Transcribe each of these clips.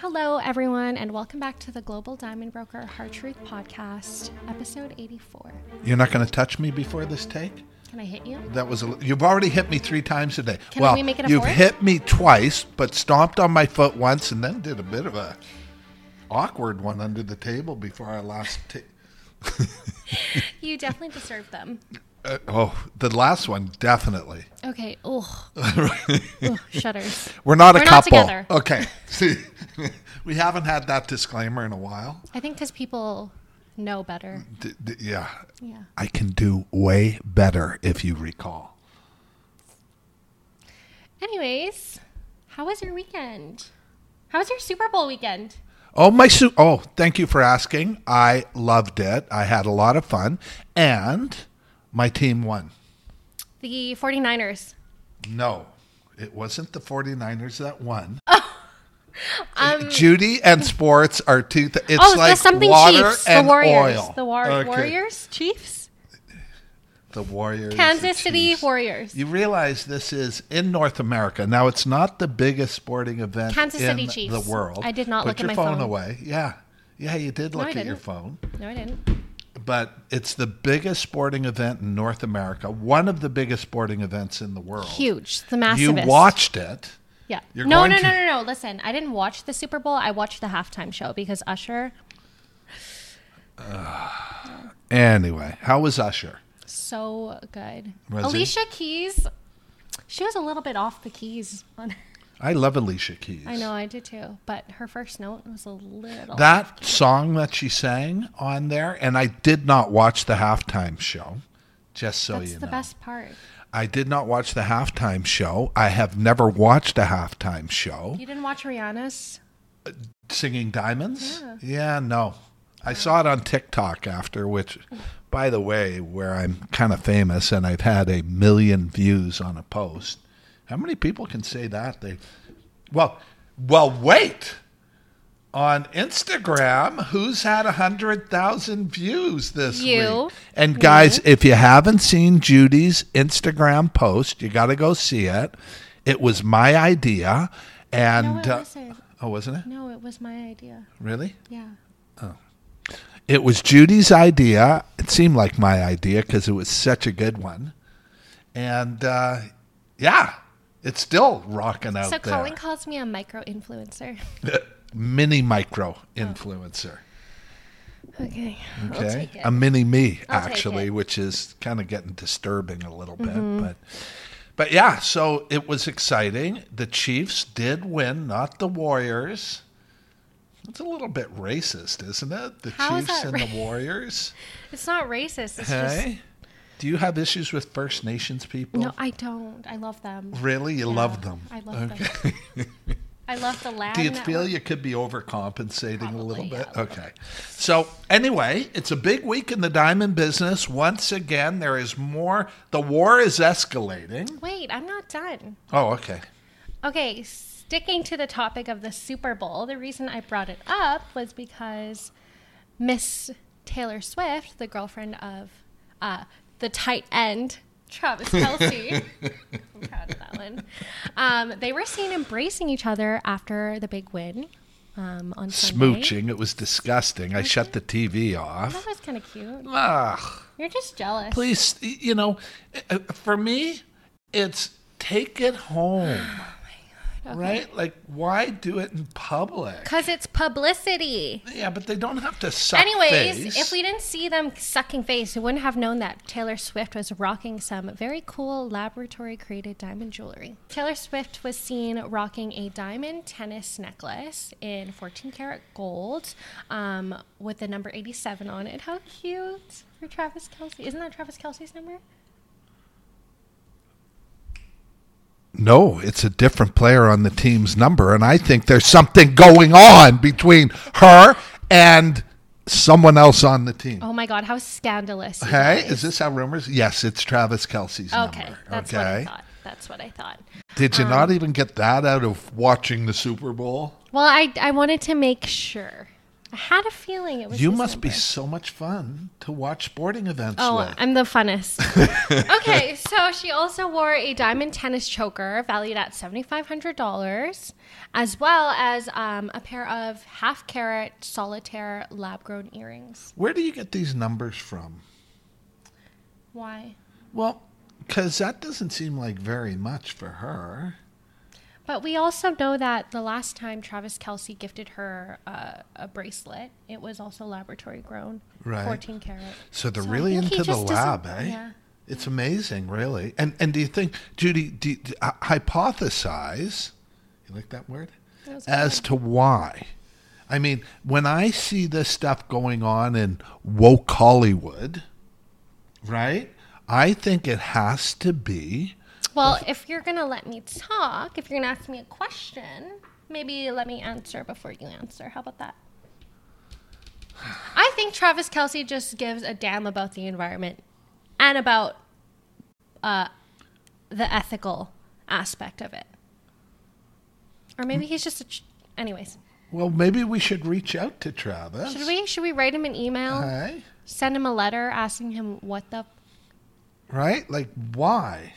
hello everyone, and welcome back to the Global Diamond Broker Hard Truth Podcast, episode 84. You're not going to touch me before this take? Can I hit you? That was a, you've already hit me three times today. Can well, we make it a you've fourth? hit me twice, but stomped on my foot once, and then did a bit of a awkward one under the table before our last. Ta- You definitely deserve them. Uh, oh, the last one definitely. Okay. Ugh. Ugh, shudders. We're not a We're not couple. together. Okay. See, we haven't had that disclaimer in a while. I think because people know better. D- d- yeah, Yeah. I can do way better if you recall. Anyways, how was your weekend? How was your Super Bowl weekend? Oh my su- Oh, thank you for asking. I loved it. I had a lot of fun, and my team won. The 49ers. No, it wasn't the 49ers that won. Um, Judy and sports are two. Th- it's oh, like something water Chiefs. The and Warriors. oil. The war- Okay. Warriors? Chiefs? The Warriors. the Kansas City Chiefs. Warriors. You realize this is in North America. Now, it's not the biggest sporting event Kansas in City Chiefs. the world. I did not Put look at my phone phone. away. Yeah. Yeah, you did look I at your didn't. phone. No, I didn't. But it's the biggest sporting event in North America, one of the biggest sporting events in the world. Huge. The massive. You watched it. Yeah. You're no, no, no, no, no. Listen, I didn't watch the Super Bowl. I watched the halftime show because Usher, Anyway, how was Usher? so good. Was he? Alicia Keys, she was a little bit off the keys. On I love Alicia Keys. I know, I did too. But her first note was a little. That song that she sang on there, and I did not watch the halftime show, just so That's you know. That's the best part. I did not watch the halftime show. I have never watched a halftime show. You didn't watch Rihanna's? Singing Diamonds? Yeah, no. I saw it on TikTok after, which, by the way, where I'm kind of famous and I've had a million views on a post. How many people can say that? They, well, well, wait. On Instagram, who's had a hundred thousand views this You. week? And guys, if you haven't seen Judy's Instagram post, you got to go see it. It was my idea, and No, uh, oh, wasn't it? No, it was my idea. Really? Yeah. Oh. It was Judy's idea. It seemed like my idea because it was such a good one. And uh, yeah, it's still rocking out So there. Colin calls me a micro influencer. mini micro influencer. Okay. I'll Okay. it. A mini me, I'll actually. Mm-hmm. which is kind of getting disturbing a little bit. But but yeah, so it was exciting. The Chiefs did win, not the Warriors. It's a little bit racist, isn't it? The How Chiefs and ra- the Warriors. It's not racist. It's Hey, do you have issues with First Nations people? No, I don't. I love them. Really, you Yeah, love them. I love okay. them. I love the land. Do you feel you could be overcompensating a little bit? little okay. So, anyway, it's a big week in the diamond business. Once again, there is more. The war is escalating. Wait, I'm not done. Oh, okay. Okay, sticking to the topic of the Super Bowl, the reason I brought it up was because Miss Taylor Swift, the girlfriend of uh, the tight end Travis Kelce, I'm proud of that one. Um, they were seen embracing each other after the big win um, on Sunday. Smooching. It was disgusting. I shut the TV off. That was kind of cute. Ugh. You're just jealous. Please, you know, uh, for me, it's take it home. Right? Like, why do it in public? Because it's publicity. Yeah, but they don't have to suck Anyways, face. if we didn't see them sucking face, we wouldn't have known that Taylor Swift was rocking some very cool laboratory created diamond jewelry. Taylor Swift was seen rocking a diamond tennis necklace in 14 karat gold um, with the number 87 on it. How cute for Travis Kelce. Isn't that Travis Kelce's number? No, it's a different player on the team's number, and I think there's something going on between her and someone else on the team. Oh my God, how scandalous. hey, is this how rumors? Yes, it's Travis Kelce's Okay, number. that's okay. what I thought. That's what I thought. Did you Um, not even get that out of watching the Super Bowl? Well, I, I wanted to make sure. I had a feeling it was. You must be so much fun to watch sporting events Oh, with. I'm the funnest. okay, so she also wore a diamond tennis choker valued at $7,500, as well as um, a pair of half carat solitaire lab grown earrings. Where do you get these numbers from? Why? Well, because that doesn't seem like very much for her. But we also know that the last time Travis Kelce gifted her uh, a bracelet, it was also laboratory grown, Right. 14 karat. So they're So really into the lab, eh? yeah. It's amazing, really. And and do you think, Judy, do you, uh, hypothesize? You like that word? That As to why? I mean, when I see this stuff going on in woke Hollywood, right? I think it has to be. Well, if you're going to let me talk, if you're going to ask me a question, maybe let me answer before you answer. How about that? I think Travis Kelce just gives a damn about the environment and about uh, the ethical aspect of it. Or maybe he's just a. Ch- Anyways, Well, maybe we should reach out to Travis. should we? Should we write him an email? Send him a letter asking him what the. Right? Like, why?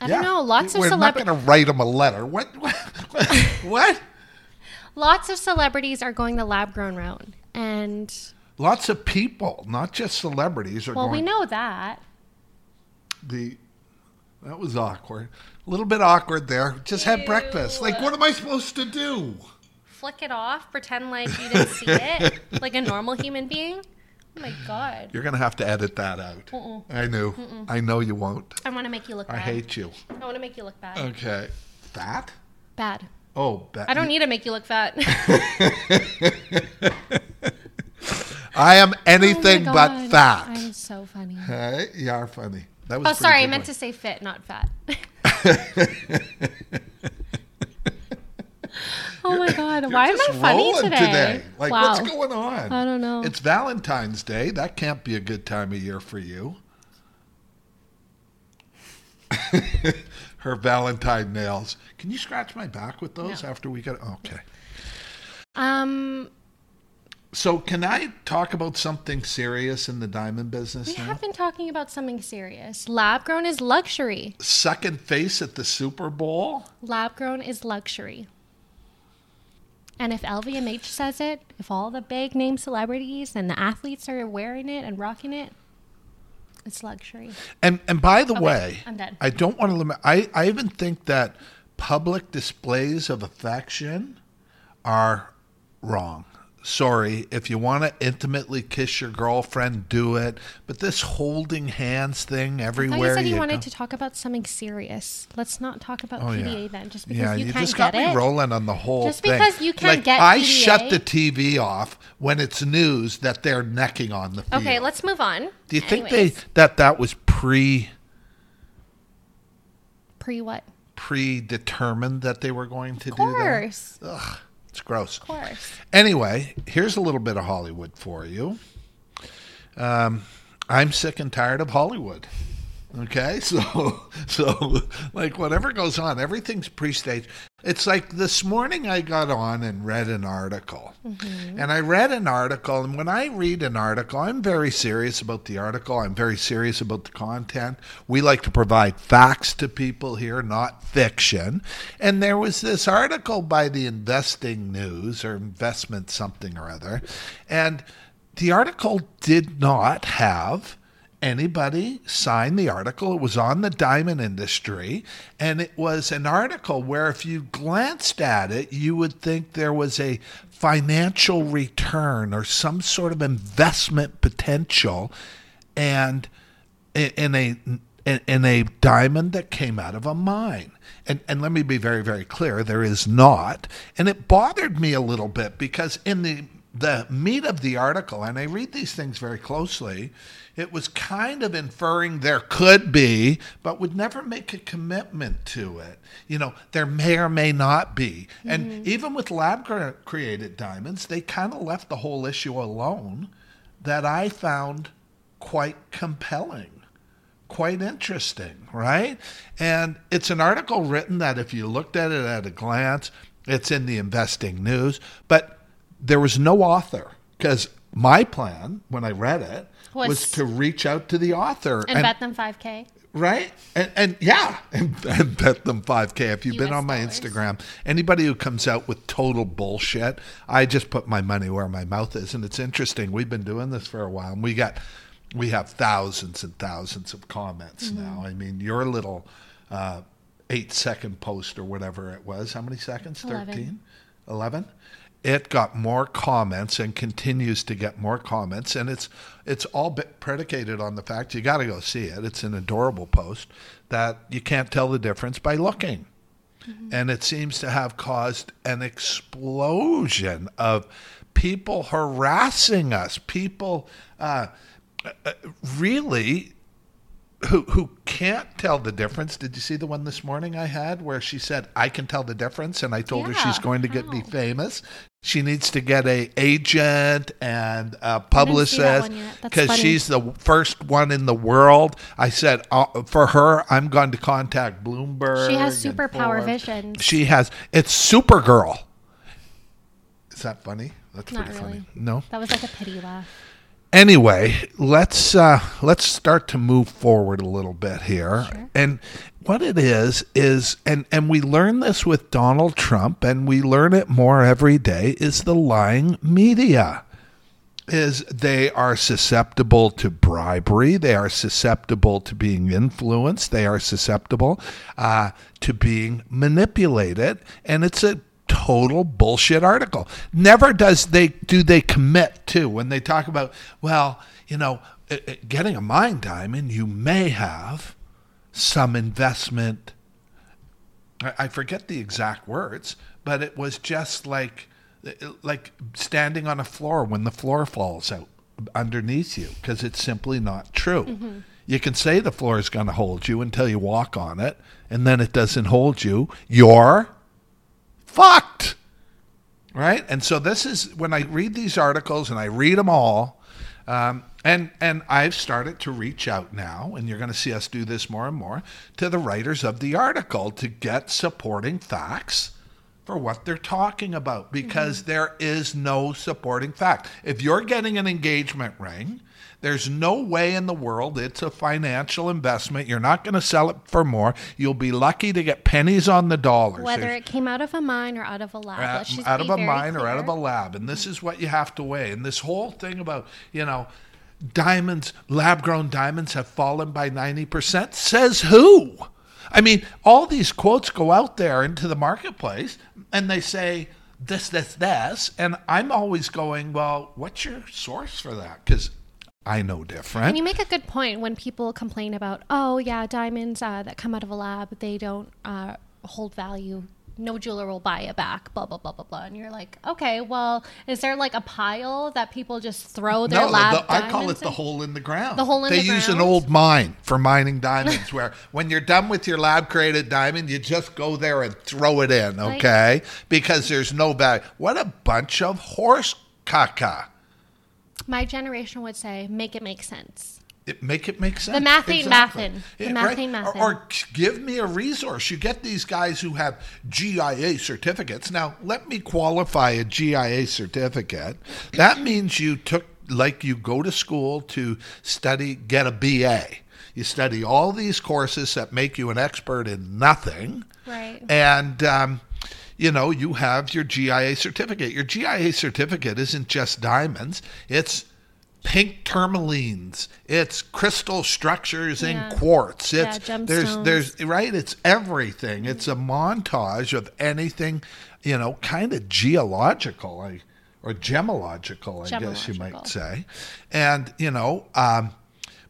I don't know. Lots of We're celebrities. not going to write him a letter. What? What? what? Lots of celebrities are going the lab grown route, and Lots of people, not just celebrities, are well, going. we know that. The that was awkward. A little bit awkward there. Just had breakfast. Like, what am I supposed to do? Flick it off, pretend like you didn't see it, like a normal human being. Oh my god! You're gonna have to edit that out. I knew. I know you won't. I want to make you look I bad. hate you. I want to make you look bad. Okay. Fat? Bad. Oh, bad. I don't need to make you look fat. I am anything Oh but fat. I'm so funny. Hey, you are funny. That was Oh, sorry. I meant one. to say fit, not fat. oh my god! Why am I funny rolling today? Like, wow. what's going on? I don't know. It's Valentine's Day. That can't be a good time of year for you. Her Valentine nails. Can you scratch my back with those No. after we get? Okay. um, So, can I talk about something serious in the diamond business we now? have been talking about something serious. Lab grown is luxury. Second face at the Super Bowl. Lab grown is luxury. And if LVMH says it, if all the big name celebrities and the athletes are wearing it and rocking it, it's luxury. And and by the Okay, way, I'm done. I don't want to limit. I I even think that public displays of affection are wrong. Sorry, if you want to intimately kiss your girlfriend, do it. But this holding hands thing I thought everywhere you said you you wanted go- to talk about something serious. Let's not talk about Oh, PDA yeah. then, just because yeah, you, you, can't just get got me it. rolling on the whole Just thing. because you can't like, get I PDA. shut the TV off when it's news that they're necking on the field. Okay, let's move on. Do you think Anyways, they that that was pre pre what? predetermined that they were going to Of do that? course, Ugh, it's gross. of course. Anyway, here's a little bit of Hollywood for you. Um, I'm sick and tired of Hollywood. Okay, so so like whatever goes on, everything's pre-staged. It's like this morning I got on and read an article, mm-hmm. and I read an article, and when I read an article, I'm very serious about the article. I'm very serious about the content. We like to provide facts to people here, not fiction. And there was this article by the Investing News or Investment something or other, and the article did not have anybody sign the article. It was on the diamond industry, and it was an article where, if you glanced at it, you would think there was a financial return or some sort of investment potential, and in a in a diamond that came out of a mine. And and let me be very very clear, there is not. And it bothered me a little bit because in the the meat of the article, and I read these things very closely, it was kind of inferring there could be, but would never make a commitment to it. You know, there may or may not be. And mm-hmm. even with lab created diamonds, they kind of left the whole issue alone that I found quite compelling quite interesting, right? And it's an article written that if you looked at it at a glance, it's in the investing news. But there was no author because my plan when I read it was, Was- to reach out to the author And, bet them 5K. right and, and yeah and, and bet them 5k if you've been on my dollars. instagram anybody who comes out with total bullshit i just put my money where my mouth is and it's interesting we've been doing this for a while and we got we have thousands and thousands of comments Mm-hmm. now i mean your little uh, eight second post or whatever it was how many seconds Eleven. 13 11 it got more comments and continues to get more comments and it's it's all predicated on the fact you got to go see it it's an adorable post that you can't tell the difference by looking and it seems to have caused an explosion of people harassing us people uh, uh, really who who can't tell the difference. Did you see the one this morning I had where she said I can tell the difference and I told her she's going to get how? famous. She needs to get a agent and a publicist one yet. That's because she's the first one in the world. I said uh, for her, I'm going to contact Bloomberg. She has superpower vision. She has. It's Supergirl. Is that funny? That's Not pretty really. funny. No. That was like a pity laugh. Anyway, let's uh, let's start to move forward a little bit here. Sure. And what it is is, and and we learn this with Donald Trump, and we learn it more every day. Is the lying media is they are susceptible to bribery. They are susceptible to being influenced. They are susceptible uh, to being manipulated, and it's a total bullshit article. Never does they do they commit to when they talk about well, you know, uh, uh, getting a mine diamond, you may have some investment I I forget the exact words, but it was just like like standing on a floor when the floor falls out underneath you because it's simply not true. You can say the floor is going to hold you until you walk on it, and then it doesn't hold you. You're fucked. Right? And so this is when I read these articles and I read them all, um, and and I've started to reach out now, and you're going to see us do this more and more to the writers of the article to get supporting facts for what they're talking about because there is no supporting fact. If you're getting an engagement ring, there's no way in the world it's a financial investment. You're not going to sell it for more. You'll be lucky to get pennies on the dollar. Whether There's- it came out of a mine or out of a lab. uh, out of a mine or out of a lab. And this is what you have to weigh. And this whole thing about, you know, diamonds, lab grown diamonds have fallen by 90%. Says who? I mean, all these quotes go out there into the marketplace and they say this, this, this. And I'm always going, well, what's your source for that? Because I know different. And you make a good point when people complain about, oh yeah, diamonds uh, that come out of a lab, they don't uh, hold value. No jeweler will buy it back. Blah blah blah blah blah. And you're like, okay, well, is there like a pile that people just throw their no, lab? the, I call it diamonds the hole in the ground. The hole in they the use an old mine for mining diamonds, where when you're done with your lab created diamond, you just go there and throw it in, Like- okay? because there's no value. What a bunch of horse caca. My generation would say, make it make sense. It, make it make sense. math ain't mathin'. The math ain't mathin'. Or, or give me a resource. You get these guys who have GIA certificates. Now, let me qualify a GIA certificate. That means you took, like, you go to school to study, get a BA. You study all these courses that make you an expert in nothing. Right. And, um, you know, you have your GIA certificate. Your GIA certificate isn't just diamonds, it's pink tourmalines, it's crystal structures Yeah. in quartz. Yeah, It's there's there's right, it's everything. It's a montage of anything, you know, kind of geological I, or gemological, I guess you might say. And, you know, um,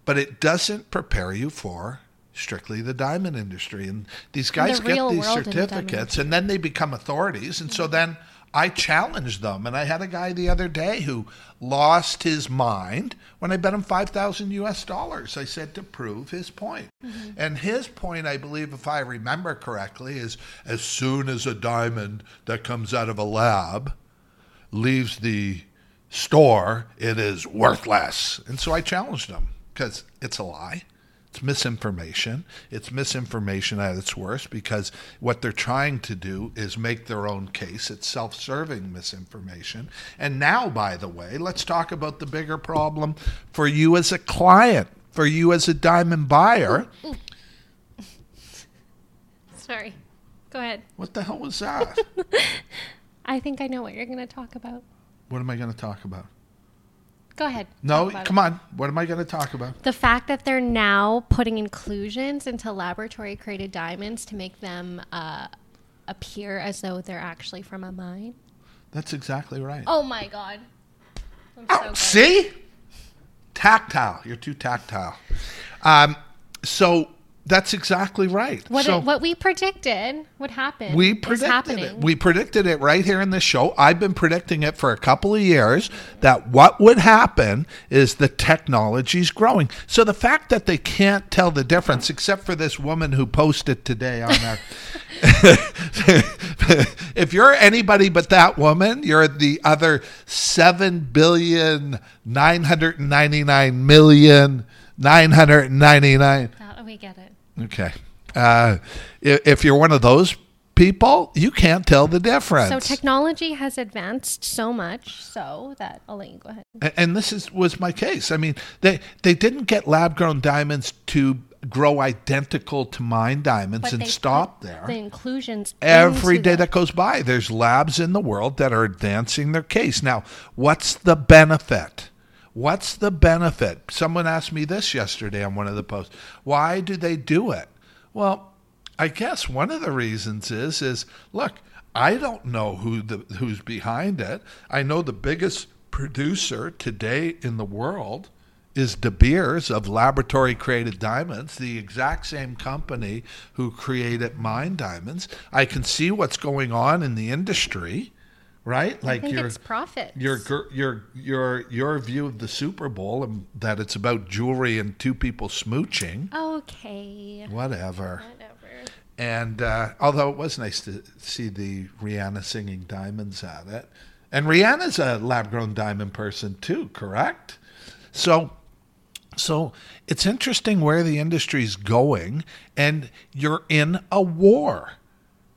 but it doesn't prepare you for strictly the diamond industry. And these guys get these in the certificates and then they become authorities. And so then I challenged them. And I had a guy the other day who lost his mind when I bet him 5,000 US dollars. I said to prove his point. And his point, I believe, if I remember correctly, is as soon as a diamond that comes out of a lab leaves the store, it is worthless. And so I challenged him because it's a lie. It's misinformation. It's misinformation at its worst because what they're trying to do is make their own case. It's self serving misinformation. And now, by the way, let's talk about the bigger problem for you as a client, for you as a diamond buyer. Sorry. Go ahead. What the hell was that? I think I know what you're going to talk about. what am I going to talk about? Go ahead. No, come it. on. What am I going to talk about? The fact that they're now putting inclusions into laboratory created diamonds to make them uh, appear as though they're actually from a mine. That's exactly right. Oh my god. I'm Oh, so see? Tactile. You're too tactile. Um, so that's exactly right. What, so, it, what we predicted would happen. We predicted it. We predicted it right here in this show. I've been predicting it for a couple of years that what would happen is the technology's growing. So the fact that they can't tell the difference, except for this woman who posted today on our. if you're anybody but that woman, you're the other 7 billion 999 million 999 Okay. Uh, if you're one of those people, you can't tell the difference. So technology has advanced so much so that I'll let you go ahead. A- and this is was my case. I mean, they they didn't get lab grown diamonds to grow identical to mine diamonds But and stop there. The inclusions Every day the- that goes by, there's labs in the world that are advancing their case. Now, what's the benefit? What's the benefit? Someone asked me this yesterday on one of the posts. Why do they do it? Well, I guess one of the reasons is is look, I don't know who the who's behind it. I know the biggest producer today in the world is De Beers of Laboratory Created Diamonds, the exact same company who created Mine Diamonds. I can see what's going on in the industry, right? Like think your it's profits. your your your your view of the Super Bowl and that it's about jewelry and two people smooching, okay. whatever. Whatever. And uh, although it was nice to see the Rihanna singing diamonds at it, and Rihanna's a lab-grown diamond person too, correct? So, so it's interesting where the industry's going, and you're in a war.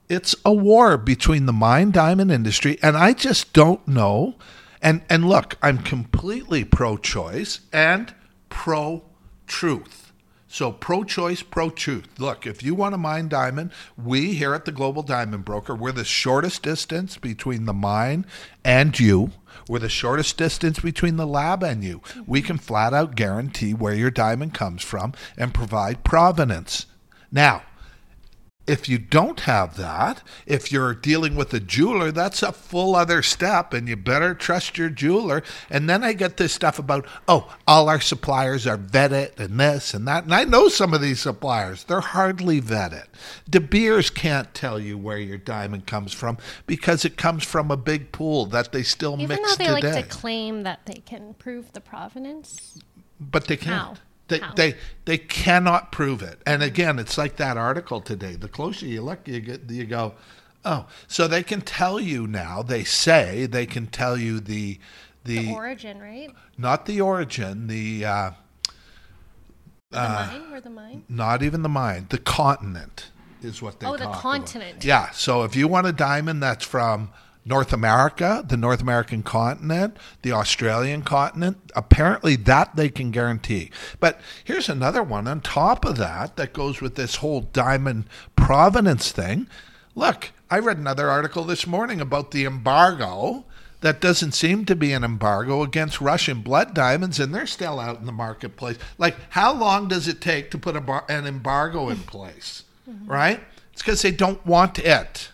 It's a war between the mine diamond industry, and I just don't know. And and look, I'm completely pro-choice and pro-truth. So pro choice, pro truth. Look, if you want to mine diamond, we here at the Global Diamond Broker, we're the shortest distance between the mine and you. We're the shortest distance between the lab and you. We can flat out guarantee where your diamond comes from and provide provenance. Now, if you don't have that, if you're dealing with a jeweler, that's a full other step, and you better trust your jeweler. And then I get this stuff about, oh, all our suppliers are vetted and this and that. And I know some of these suppliers, they're hardly vetted. De Beers can't tell you where your diamond comes from because it comes from a big pool that they still Even mix though they today. like to claim that they can prove the provenance. but they can't. How? They, How? they they cannot prove it. And again, it's like that article today. The closer you look, you get you go, oh, so they can tell you now. They say they can tell you the the, The origin, right? not the origin, the uh, The mine? Where the mine? not even the mine, the continent is what they Oh, the talk about. continent. Yeah. So if you want a diamond that's from North America, the North American continent, the Australian continent, apparently that they can guarantee. But here's another one on top of that that goes with this whole diamond provenance thing. Look, I read another article this morning about the embargo that doesn't seem to be an embargo against Russian blood diamonds, and they're still out in the marketplace. Like, how long does it take to put a bar- an embargo in place? Mm-hmm. Right? It's because they don't want it.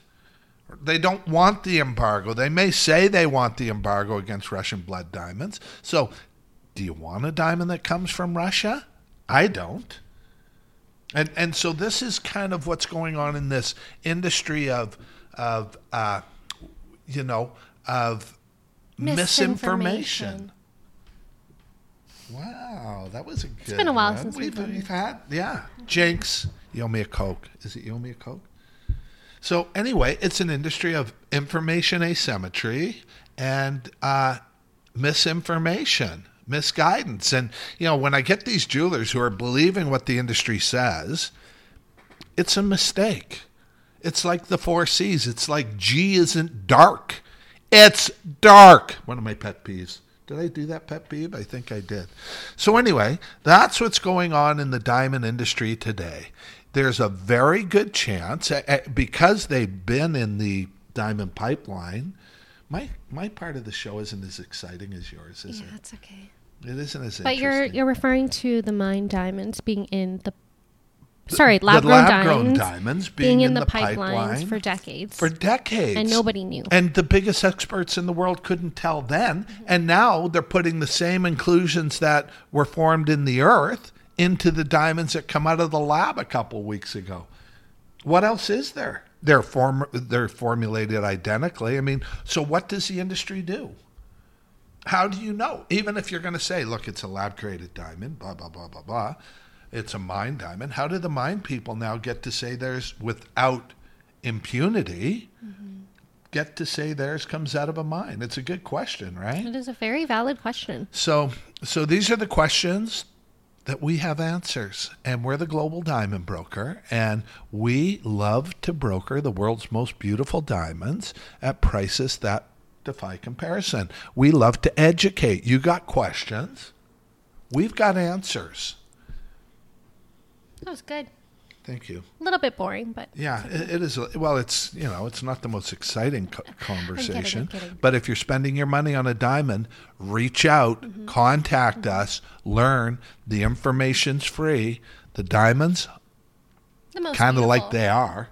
They don't want the embargo. They may say they want the embargo against Russian blood diamonds. So, do you want a diamond that comes from Russia? I don't. And and so this is kind of what's going on in this industry of of uh, you know of misinformation. Misinformation. Wow, that was a good. It's been a while one. since we've we've, had. Yeah, Jinx, you owe me a coke. Is it you owe me a coke? So anyway, it's an industry of information asymmetry and uh, misinformation. misguidance. And, you know, when I get these jewelers who are believing what the industry says, it's a mistake. It's like the four C's. It's like G isn't dark. It's dark. One of my pet peeves. Did I do that pet peeve? I think I did. So, anyway, that's what's going on in the diamond industry today. There's a very good chance, because they've been in the diamond pipeline. My my part of the show isn't as exciting as yours, is yeah, it? that's okay. It isn't as exciting. But you're you're referring to the mine diamonds being in the sorry lab the grown lab-grown diamonds, diamonds being, being in, in the, the pipelines pipeline for decades for decades. and nobody knew. And the biggest experts in the world couldn't tell then. Mm-hmm. And now they're putting the same inclusions that were formed in the earth into the diamonds that come out of the lab a couple weeks ago. What else is there? They're form they're formulated identically. I mean, so what does the industry do? How do you know? Even if you're going to say, look, it's a lab created diamond, blah blah blah blah blah. It's a mine diamond. How do the mine people now get to say theirs without impunity? Get to say theirs comes out of a mine? It's a good question, right? it is a very valid question. So, so these are the questions that we have answers, and we're the global diamond broker, and we love to broker the world's most beautiful diamonds at prices that defy comparison. We love to educate. You got questions, we've got answers. That was good. Thank you. A little bit boring, but Yeah, it, it is. Well, it's you know, it's not the most exciting co- conversation. kidding. But if you're spending your money on a diamond, reach out, Mm-hmm. contact us, learn. The information's free. The diamonds, the kind of like they are,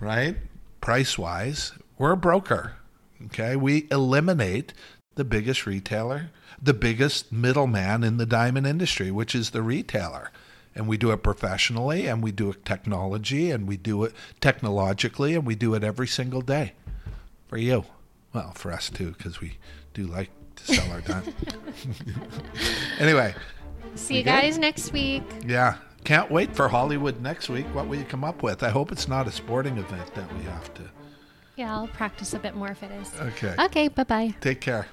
right? Price wise, we're a broker. Okay, we eliminate the biggest retailer, the biggest middleman in the diamond industry, which is the retailer. And we do it professionally, and we do it technology, and we do it technologically, and we do it every single day for you. Well, for us too, because we do like to sell our time anyway, See you good? guys next week. yeah. Can't wait for Hollywood next week. What will you come up with? I hope it's not a sporting event that we have to. Yeah, I'll practice a bit more if it is. Okay. Okay, bye bye. Take care.